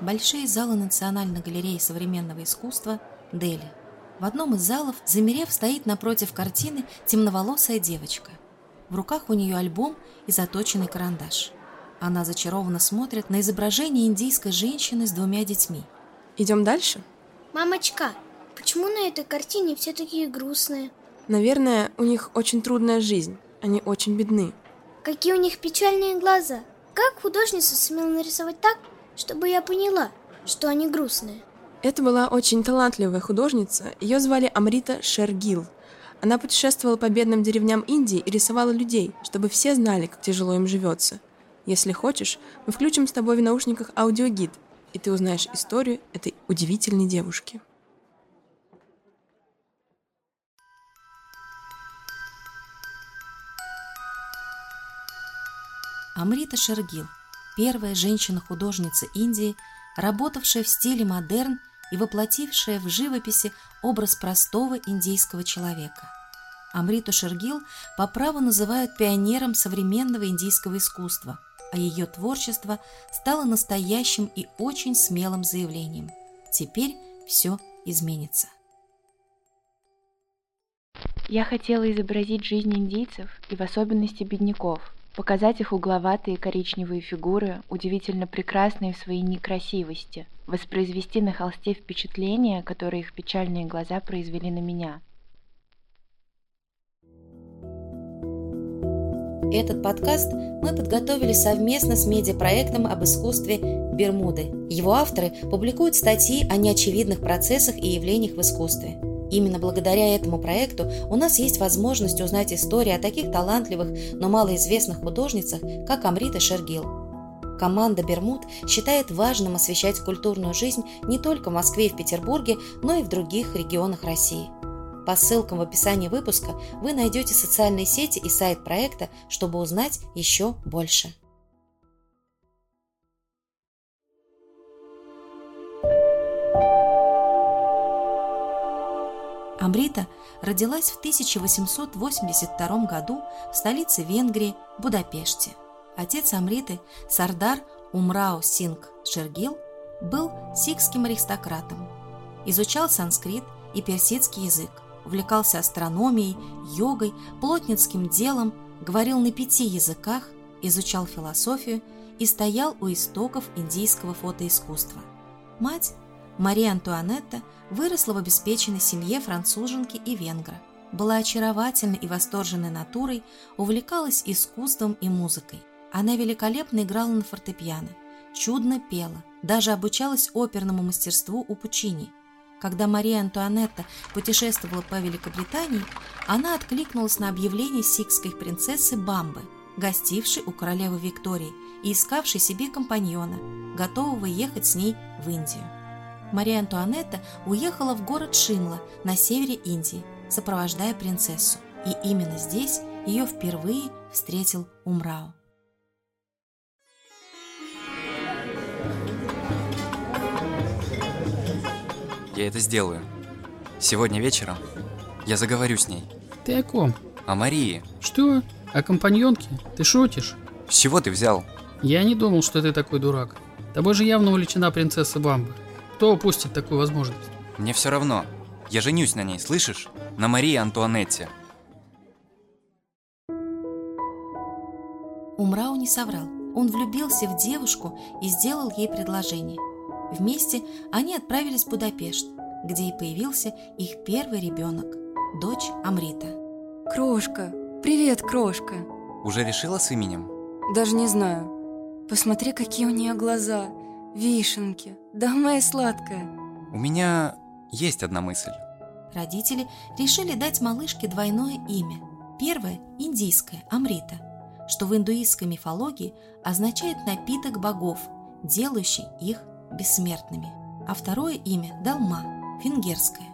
Большие залы Национальной галереи современного искусства Дели. В одном из залов, замерев, стоит напротив картины темноволосая девочка. В руках у нее альбом и заточенный карандаш. Она зачарованно смотрит на изображение индийской женщины с двумя детьми. Идем дальше? Мамочка, почему на этой картине все такие грустные? Наверное, у них очень трудная жизнь. Они очень бедны. Какие у них печальные глаза. Как художница сумела нарисовать так, чтобы я поняла, что они грустные? Это была очень талантливая художница. Ее звали Амрита Шергил. Она путешествовала по бедным деревням Индии и рисовала людей, чтобы все знали, как тяжело им живется. Если хочешь, мы включим с тобой в наушниках аудиогид, и ты узнаешь историю этой удивительной девушки. Амрита Шергил – первая женщина-художница Индии, работавшая в стиле модерн и воплотившая в живописи образ простого индийского человека. Амриту Шергил по праву называют пионером современного индийского искусства, а ее творчество стало настоящим и очень смелым заявлением. Теперь все изменится. Я хотела изобразить жизнь индийцев и в особенности бедняков – показать их угловатые коричневые фигуры, удивительно прекрасные в своей некрасивости, воспроизвести на холсте впечатление, которое их печальные глаза произвели на меня. Этот подкаст мы подготовили совместно с медиапроектом об искусстве «Бермуды». Его авторы публикуют статьи о неочевидных процессах и явлениях в искусстве – Именно благодаря этому проекту у нас есть возможность узнать истории о таких талантливых, но малоизвестных художницах, как Амрита Шергил. Команда «Бермуд» считает важным освещать культурную жизнь не только в Москве и в Петербурге, но и в других регионах России. По ссылкам в описании выпуска вы найдете социальные сети и сайт проекта, чтобы узнать еще больше. Амрита родилась в 1882 году в столице Венгрии, Будапеште. Отец Амриты, Сардар Умрау Синг Шергил, был сикским аристократом. Изучал санскрит и персидский язык, увлекался астрономией, йогой, плотницким делом, говорил на пяти языках, изучал философию и стоял у истоков индийского фотоискусства. Мать Мария Антуанетта выросла в обеспеченной семье француженки и венгра. Была очаровательной и восторженной натурой, увлекалась искусством и музыкой. Она великолепно играла на фортепиано, чудно пела, даже обучалась оперному мастерству у Пучини. Когда Мария Антуанетта путешествовала по Великобритании, она откликнулась на объявление сикской принцессы Бамбы, гостившей у королевы Виктории и искавшей себе компаньона, готового ехать с ней в Индию. Мария Антуанетта уехала в город Шимла на севере Индии, сопровождая принцессу. И именно здесь ее впервые встретил Умрау. Я это сделаю. Сегодня вечером я заговорю с ней. Ты о ком? О Марии. Что? О компаньонке? Ты шутишь? С чего ты взял? Я не думал, что ты такой дурак. Тобой же явно увлечена принцесса Бамба. Кто упустит такую возможность? Мне все равно. Я женюсь на ней, слышишь? На Марии Антуанетте. Умрау не соврал. Он влюбился в девушку и сделал ей предложение. Вместе они отправились в Будапешт, где и появился их первый ребенок, дочь Амрита. Крошка, привет, крошка. Уже решила с именем? Даже не знаю. Посмотри, какие у нее глаза. Вишенки, да моя сладкая. У меня есть одна мысль. Родители решили дать малышке двойное имя. Первое – индийское, Амрита, что в индуистской мифологии означает напиток богов, делающий их бессмертными. А второе имя – Далма, венгерское.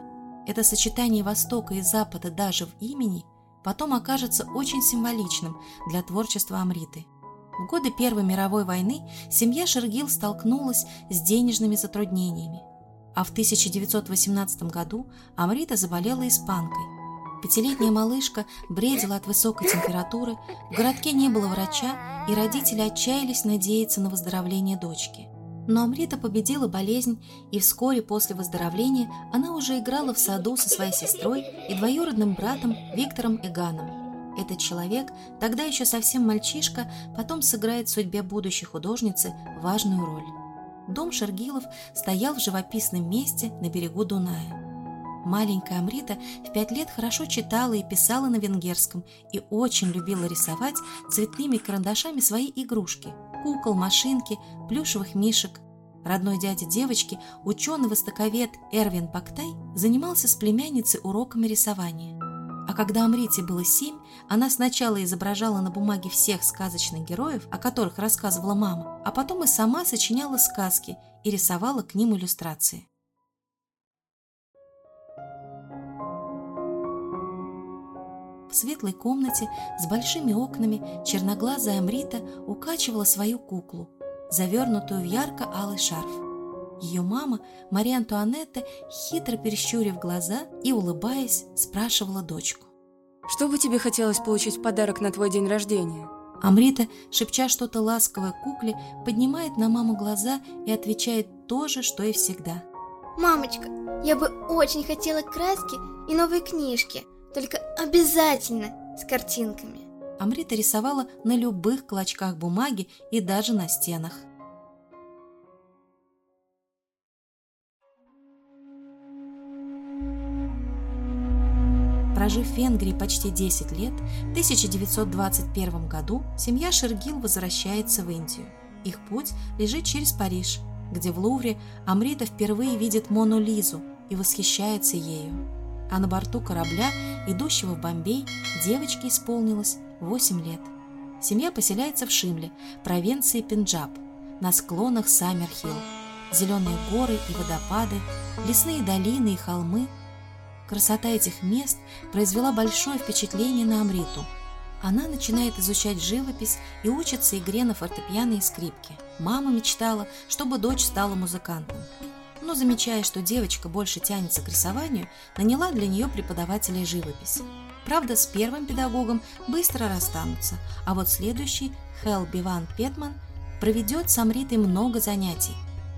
Это сочетание Востока и Запада даже в имени потом окажется очень символичным для творчества Амриты – в годы Первой мировой войны семья Шергил столкнулась с денежными затруднениями, а в 1918 году Амрита заболела испанкой. Пятилетняя малышка бредила от высокой температуры, в городке не было врача, и родители отчаялись надеяться на выздоровление дочки. Но Амрита победила болезнь, и вскоре после выздоровления она уже играла в саду со своей сестрой и двоюродным братом Виктором Эганом. Этот человек, тогда еще совсем мальчишка, потом сыграет в судьбе будущей художницы важную роль. Дом Шергилов стоял в живописном месте на берегу Дуная. Маленькая Амрита в пять лет хорошо читала и писала на венгерском и очень любила рисовать цветными карандашами свои игрушки – кукол, машинки, плюшевых мишек. Родной дядя девочки, ученый-востоковед Эрвин Пактай, занимался с племянницей уроками рисования. А когда Амрите было семь, она сначала изображала на бумаге всех сказочных героев, о которых рассказывала мама, а потом и сама сочиняла сказки и рисовала к ним иллюстрации. В светлой комнате с большими окнами черноглазая Амрита укачивала свою куклу, завернутую в ярко-алый шарф. Ее мама, Мария Антуанетта, хитро перещурив глаза и, улыбаясь, спрашивала дочку. Что бы тебе хотелось получить в подарок на твой день рождения? Амрита, шепча что-то ласковое кукле, поднимает на маму глаза и отвечает то же, что и всегда. Мамочка, я бы очень хотела краски и новые книжки – только обязательно с картинками. Амрита рисовала на любых клочках бумаги и даже на стенах. Прожив в Венгрии почти 10 лет, в 1921 году семья Шергил возвращается в Индию. Их путь лежит через Париж, где в Лувре Амрита впервые видит Мону Лизу и восхищается ею а на борту корабля, идущего в Бомбей, девочке исполнилось 8 лет. Семья поселяется в Шимле, провинции Пенджаб, на склонах Саммерхилл. Зеленые горы и водопады, лесные долины и холмы. Красота этих мест произвела большое впечатление на Амриту. Она начинает изучать живопись и учится игре на фортепиано и скрипке. Мама мечтала, чтобы дочь стала музыкантом но, замечая, что девочка больше тянется к рисованию, наняла для нее преподавателей живописи. Правда, с первым педагогом быстро расстанутся, а вот следующий, Хелл Биван Петман, проведет с Амритой много занятий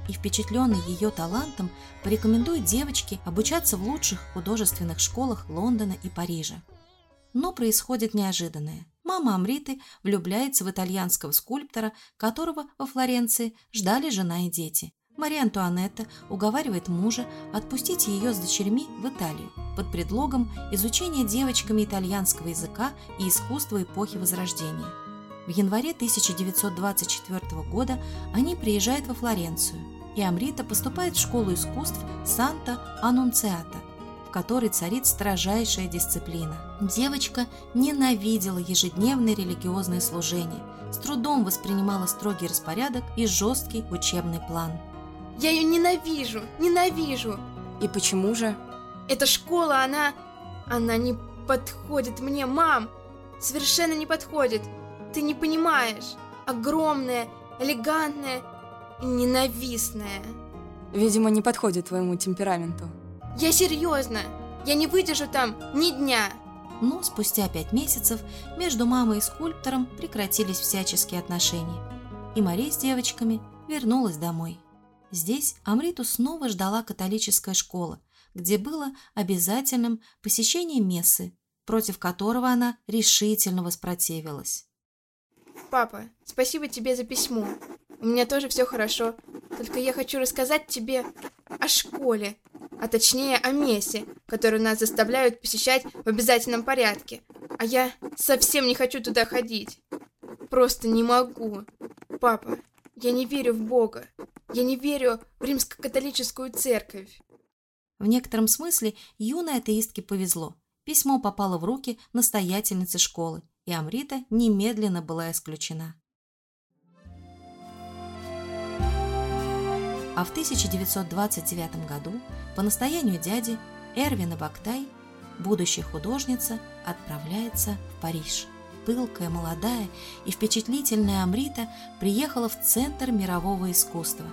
и, впечатленный ее талантом, порекомендует девочке обучаться в лучших художественных школах Лондона и Парижа. Но происходит неожиданное. Мама Амриты влюбляется в итальянского скульптора, которого во Флоренции ждали жена и дети. Мария Антуанетта уговаривает мужа отпустить ее с дочерьми в Италию под предлогом изучения девочками итальянского языка и искусства эпохи Возрождения. В январе 1924 года они приезжают во Флоренцию, и Амрита поступает в школу искусств Санта-Анунциата, в которой царит строжайшая дисциплина. Девочка ненавидела ежедневные религиозные служения, с трудом воспринимала строгий распорядок и жесткий учебный план – я ее ненавижу, ненавижу. И почему же? Эта школа, она... Она не подходит мне, мам. Совершенно не подходит. Ты не понимаешь. Огромная, элегантная ненавистная. Видимо, не подходит твоему темпераменту. Я серьезно. Я не выдержу там ни дня. Но спустя пять месяцев между мамой и скульптором прекратились всяческие отношения. И Мария с девочками вернулась домой. Здесь Амриту снова ждала католическая школа, где было обязательным посещение мессы, против которого она решительно воспротивилась. «Папа, спасибо тебе за письмо. У меня тоже все хорошо, только я хочу рассказать тебе о школе, а точнее о мессе, которую нас заставляют посещать в обязательном порядке, а я совсем не хочу туда ходить. Просто не могу. Папа, я не верю в Бога. Я не верю в римско-католическую церковь. В некотором смысле юной атеистке повезло. Письмо попало в руки настоятельницы школы, и Амрита немедленно была исключена. А в 1929 году по настоянию дяди Эрвина Бактай будущая художница отправляется в Париж пылкая, молодая и впечатлительная Амрита приехала в центр мирового искусства.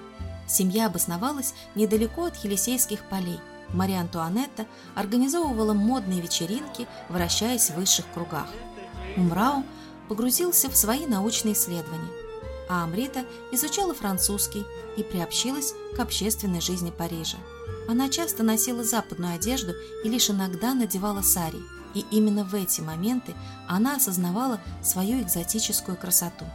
Семья обосновалась недалеко от Елисейских полей. Мария Антуанетта организовывала модные вечеринки, вращаясь в высших кругах. Умрау погрузился в свои научные исследования. А Амрита изучала французский и приобщилась к общественной жизни Парижа. Она часто носила западную одежду и лишь иногда надевала сари, и именно в эти моменты она осознавала свою экзотическую красоту.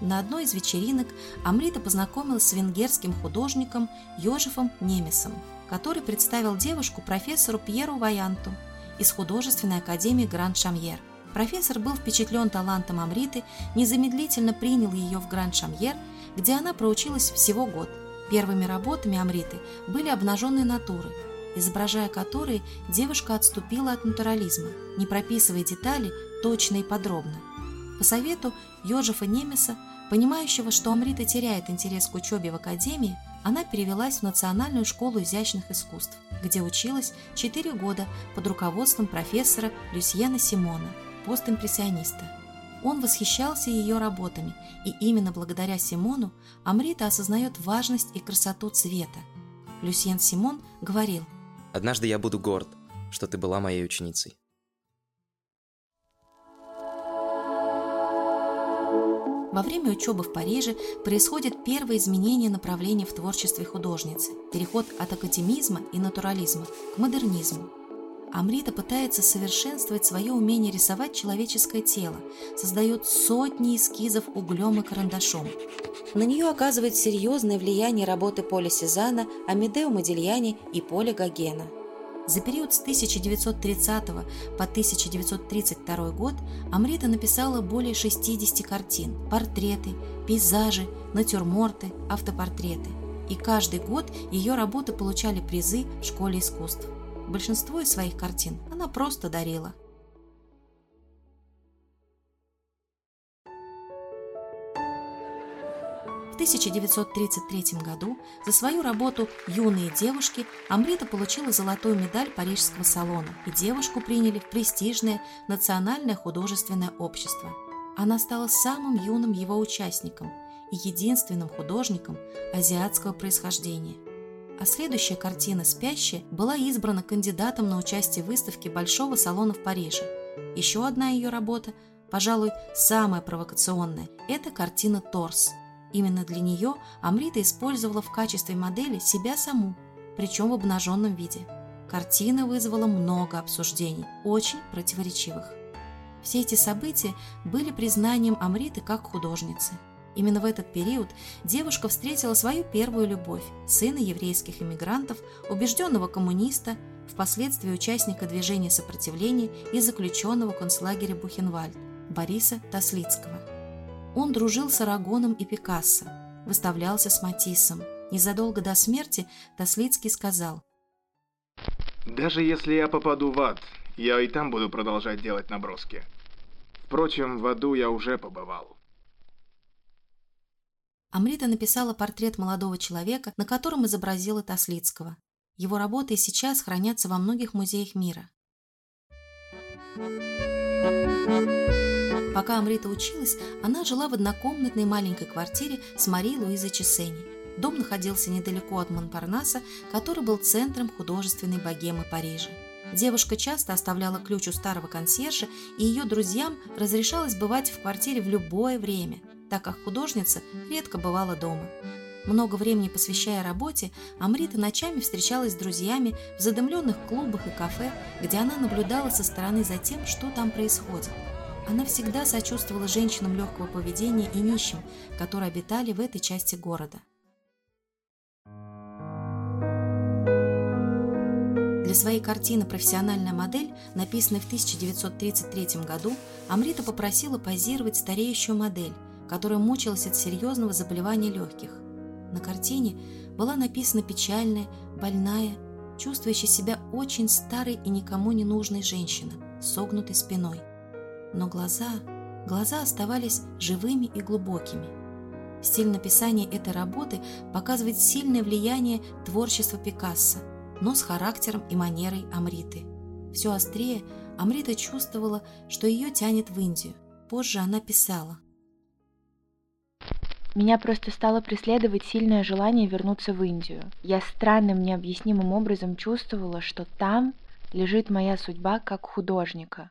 На одной из вечеринок Амрита познакомилась с венгерским художником Йожефом Немесом, который представил девушку профессору Пьеру Ваянту из художественной академии Гранд-Шамьер – Профессор был впечатлен талантом Амриты, незамедлительно принял ее в Гранд-Шамьер, где она проучилась всего год. Первыми работами Амриты были обнаженные натуры, изображая которые девушка отступила от натурализма, не прописывая детали точно и подробно. По совету Йожефа Немеса, понимающего, что Амрита теряет интерес к учебе в академии, она перевелась в Национальную школу изящных искусств, где училась 4 года под руководством профессора Люсьена Симона – постимпрессиониста. Он восхищался ее работами, и именно благодаря Симону Амрита осознает важность и красоту цвета. Люсьен Симон говорил «Однажды я буду горд, что ты была моей ученицей». Во время учебы в Париже происходит первое изменение направления в творчестве художницы – переход от академизма и натурализма к модернизму – Амрита пытается совершенствовать свое умение рисовать человеческое тело, создает сотни эскизов углем и карандашом. На нее оказывает серьезное влияние работы Поля Сезана, Амедео Модильяни и Поля Гогена. За период с 1930 по 1932 год Амрита написала более 60 картин, портреты, пейзажи, натюрморты, автопортреты. И каждый год ее работы получали призы в школе искусств. Большинство из своих картин она просто дарила. В 1933 году за свою работу «Юные девушки» Амрита получила золотую медаль Парижского салона, и девушку приняли в престижное Национальное художественное общество. Она стала самым юным его участником и единственным художником азиатского происхождения – а следующая картина «Спящая» была избрана кандидатом на участие в выставке Большого салона в Париже. Еще одна ее работа, пожалуй, самая провокационная – это картина «Торс». Именно для нее Амрита использовала в качестве модели себя саму, причем в обнаженном виде. Картина вызвала много обсуждений, очень противоречивых. Все эти события были признанием Амриты как художницы – Именно в этот период девушка встретила свою первую любовь, сына еврейских иммигрантов, убежденного коммуниста, впоследствии участника движения сопротивления и заключенного концлагеря Бухенвальд, Бориса Таслицкого. Он дружил с Арагоном и Пикассо, выставлялся с Матиссом. Незадолго до смерти Таслицкий сказал «Даже если я попаду в ад, я и там буду продолжать делать наброски. Впрочем, в аду я уже побывал». Амрита написала портрет молодого человека, на котором изобразила Таслицкого. Его работы и сейчас хранятся во многих музеях мира. Пока Амрита училась, она жила в однокомнатной маленькой квартире с Марией Луизой Чесени. Дом находился недалеко от Монпарнаса, который был центром художественной богемы Парижа. Девушка часто оставляла ключ у старого консьержа, и ее друзьям разрешалось бывать в квартире в любое время – так как художница редко бывала дома. Много времени посвящая работе, Амрита ночами встречалась с друзьями в задымленных клубах и кафе, где она наблюдала со стороны за тем, что там происходит. Она всегда сочувствовала женщинам легкого поведения и нищим, которые обитали в этой части города. Для своей картины «Профессиональная модель», написанной в 1933 году, Амрита попросила позировать стареющую модель – которая мучилась от серьезного заболевания легких. На картине была написана печальная, больная, чувствующая себя очень старой и никому не нужной женщина, согнутой спиной. Но глаза, глаза оставались живыми и глубокими. Стиль написания этой работы показывает сильное влияние творчества Пикассо, но с характером и манерой Амриты. Все острее Амрита чувствовала, что ее тянет в Индию. Позже она писала – меня просто стало преследовать сильное желание вернуться в Индию. Я странным, необъяснимым образом чувствовала, что там лежит моя судьба как художника.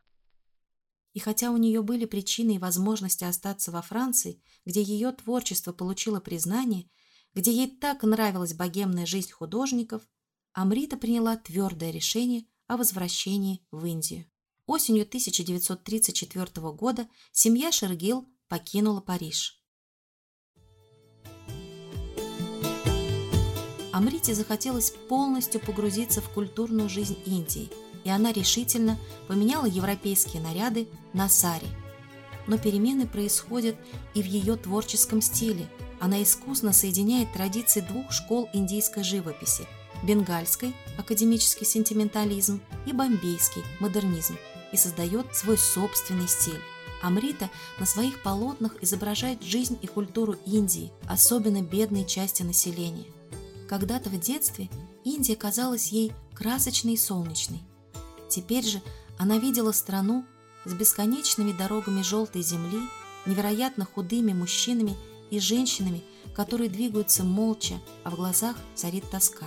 И хотя у нее были причины и возможности остаться во Франции, где ее творчество получило признание, где ей так нравилась богемная жизнь художников, Амрита приняла твердое решение о возвращении в Индию. Осенью 1934 года семья Шергил покинула Париж. Амрите захотелось полностью погрузиться в культурную жизнь Индии, и она решительно поменяла европейские наряды на сари. Но перемены происходят и в ее творческом стиле. Она искусно соединяет традиции двух школ индийской живописи – бенгальской – академический сентиментализм и бомбейский – модернизм – и создает свой собственный стиль. Амрита на своих полотнах изображает жизнь и культуру Индии, особенно бедной части населения – когда-то в детстве Индия казалась ей красочной и солнечной. Теперь же она видела страну с бесконечными дорогами желтой земли, невероятно худыми мужчинами и женщинами, которые двигаются молча, а в глазах царит тоска.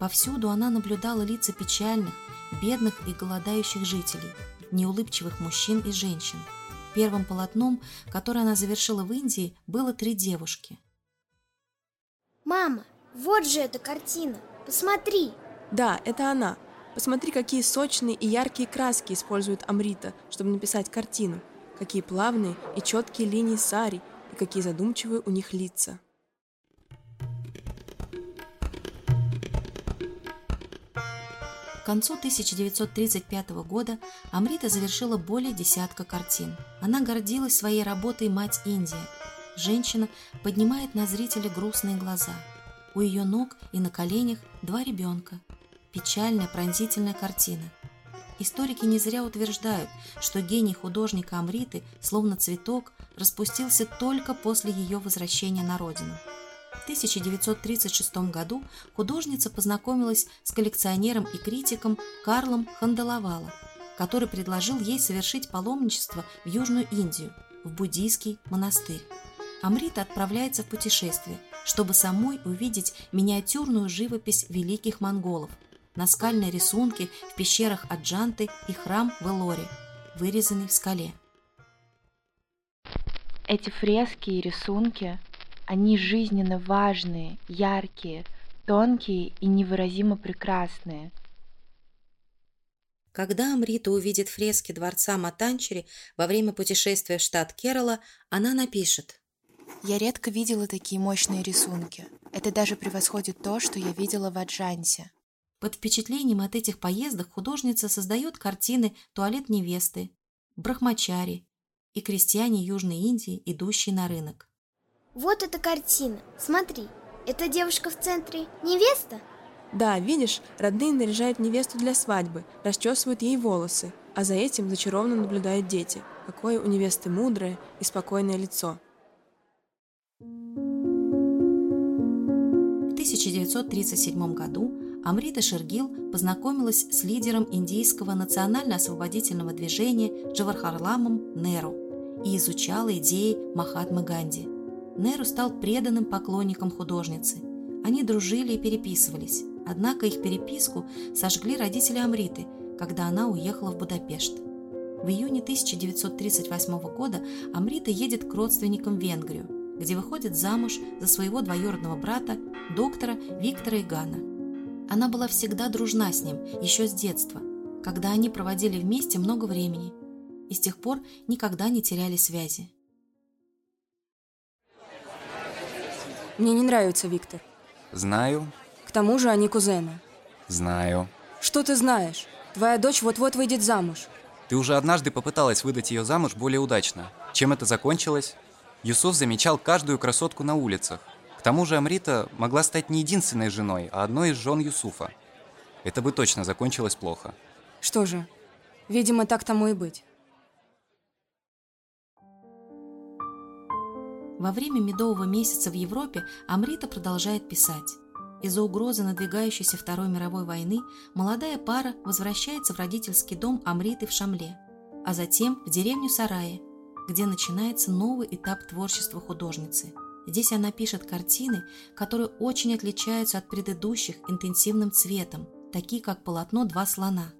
Повсюду она наблюдала лица печальных, бедных и голодающих жителей, неулыбчивых мужчин и женщин. Первым полотном, которое она завершила в Индии, было три девушки. «Мама, вот же эта картина. Посмотри. Да, это она. Посмотри, какие сочные и яркие краски использует Амрита, чтобы написать картину. Какие плавные и четкие линии сари, и какие задумчивые у них лица. К концу 1935 года Амрита завершила более десятка картин. Она гордилась своей работой «Мать Индия». Женщина поднимает на зрителя грустные глаза – у ее ног и на коленях два ребенка. Печальная, пронзительная картина. Историки не зря утверждают, что гений художника Амриты, словно цветок, распустился только после ее возвращения на родину. В 1936 году художница познакомилась с коллекционером и критиком Карлом Ханделавала, который предложил ей совершить паломничество в Южную Индию, в буддийский монастырь. Амрита отправляется в путешествие, чтобы самой увидеть миниатюрную живопись великих монголов, наскальные рисунки в пещерах Аджанты и храм в Элоре, вырезанный в скале. Эти фрески и рисунки, они жизненно важные, яркие, тонкие и невыразимо прекрасные. Когда Амрита увидит фрески дворца Матанчери во время путешествия в штат Керала, она напишет я редко видела такие мощные рисунки. Это даже превосходит то, что я видела в Аджансе. Под впечатлением от этих поездок художница создает картины «Туалет невесты», «Брахмачари» и «Крестьяне Южной Индии, идущие на рынок». Вот эта картина. Смотри, эта девушка в центре невеста? Да, видишь, родные наряжают невесту для свадьбы, расчесывают ей волосы, а за этим зачарованно наблюдают дети. Какое у невесты мудрое и спокойное лицо. 1937 году Амрита Шергил познакомилась с лидером индийского национально-освободительного движения Джавархарламом Неру и изучала идеи Махатмы Ганди. Неру стал преданным поклонником художницы. Они дружили и переписывались, однако их переписку сожгли родители Амриты, когда она уехала в Будапешт. В июне 1938 года Амрита едет к родственникам в Венгрию, где выходит замуж за своего двоюродного брата, доктора Виктора Игана. Она была всегда дружна с ним, еще с детства, когда они проводили вместе много времени и с тех пор никогда не теряли связи. Мне не нравится Виктор. Знаю. К тому же они кузены. Знаю. Что ты знаешь? Твоя дочь вот-вот выйдет замуж. Ты уже однажды попыталась выдать ее замуж более удачно. Чем это закончилось? Юсуф замечал каждую красотку на улицах. К тому же Амрита могла стать не единственной женой, а одной из жен Юсуфа. Это бы точно закончилось плохо. Что же, видимо, так тому и быть. Во время медового месяца в Европе Амрита продолжает писать. Из-за угрозы надвигающейся Второй мировой войны молодая пара возвращается в родительский дом Амриты в Шамле, а затем в деревню Сарае, где начинается новый этап творчества художницы. Здесь она пишет картины, которые очень отличаются от предыдущих интенсивным цветом, такие как полотно «Два слона».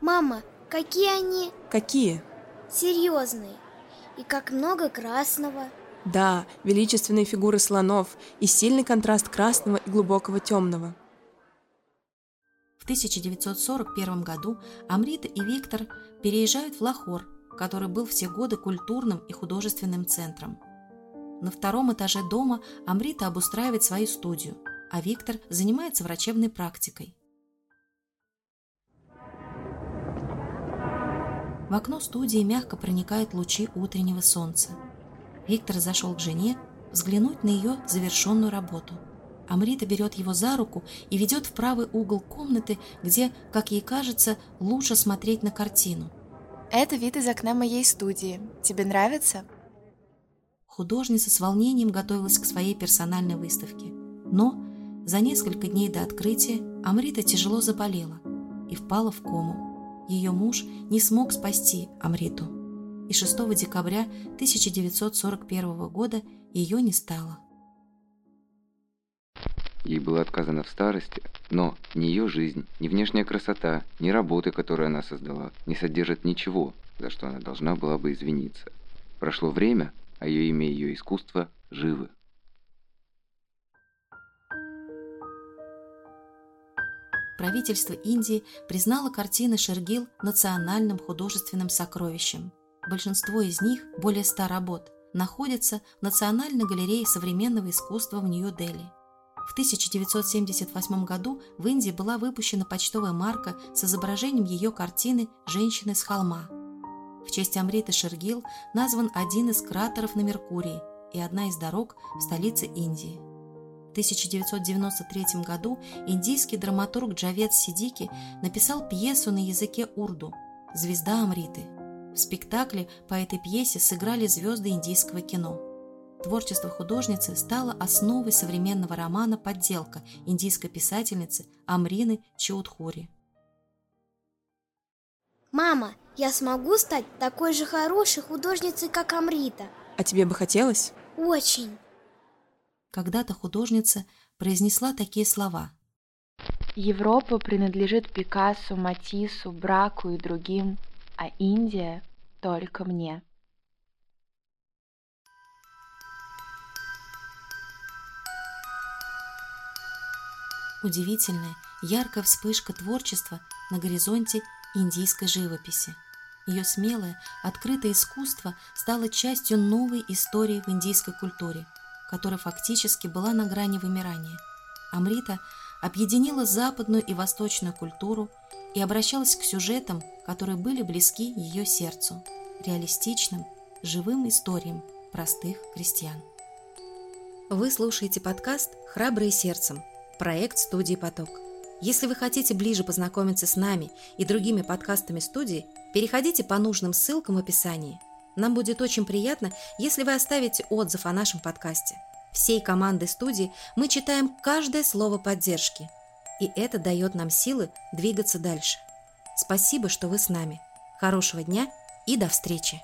Мама, какие они Какие? серьезные. И как много красного. Да, величественные фигуры слонов и сильный контраст красного и глубокого темного. В 1941 году Амрита и Виктор переезжают в Лахор, который был все годы культурным и художественным центром. На втором этаже дома Амрита обустраивает свою студию, а Виктор занимается врачебной практикой. В окно студии мягко проникают лучи утреннего солнца. Виктор зашел к жене взглянуть на ее завершенную работу. Амрита берет его за руку и ведет в правый угол комнаты, где, как ей кажется, лучше смотреть на картину. Это вид из окна моей студии. Тебе нравится? Художница с волнением готовилась к своей персональной выставке. Но за несколько дней до открытия Амрита тяжело заболела и впала в кому. Ее муж не смог спасти Амриту, и 6 декабря 1941 года ее не стало. Ей было отказано в старости, но ни ее жизнь, ни внешняя красота, ни работы, которые она создала, не содержат ничего, за что она должна была бы извиниться. Прошло время, а ее имя и ее искусство живы. Правительство Индии признало картины Шергил национальным художественным сокровищем. Большинство из них, более ста работ, находятся в Национальной галерее современного искусства в Нью-Дели. В 1978 году в Индии была выпущена почтовая марка с изображением ее картины «Женщины с холма». В честь Амриты Шергил назван один из кратеров на Меркурии и одна из дорог в столице Индии. В 1993 году индийский драматург Джавед Сидики написал пьесу на языке урду «Звезда Амриты». В спектакле по этой пьесе сыграли звезды индийского кино. Творчество художницы стало основой современного романа «Подделка» индийской писательницы Амрины Чаудхури. Мама, я смогу стать такой же хорошей художницей, как Амрита? А тебе бы хотелось? Очень. Когда-то художница произнесла такие слова. Европа принадлежит Пикассо, Матиссу, Браку и другим, а Индия только мне. Удивительная, яркая вспышка творчества на горизонте индийской живописи. Ее смелое, открытое искусство стало частью новой истории в индийской культуре, которая фактически была на грани вымирания. Амрита объединила западную и восточную культуру и обращалась к сюжетам, которые были близки ее сердцу, реалистичным, живым историям простых крестьян. Вы слушаете подкаст «Храбрые сердцем», проект студии «Поток». Если вы хотите ближе познакомиться с нами и другими подкастами студии, переходите по нужным ссылкам в описании. Нам будет очень приятно, если вы оставите отзыв о нашем подкасте. Всей командой студии мы читаем каждое слово поддержки, и это дает нам силы двигаться дальше. Спасибо, что вы с нами. Хорошего дня и до встречи!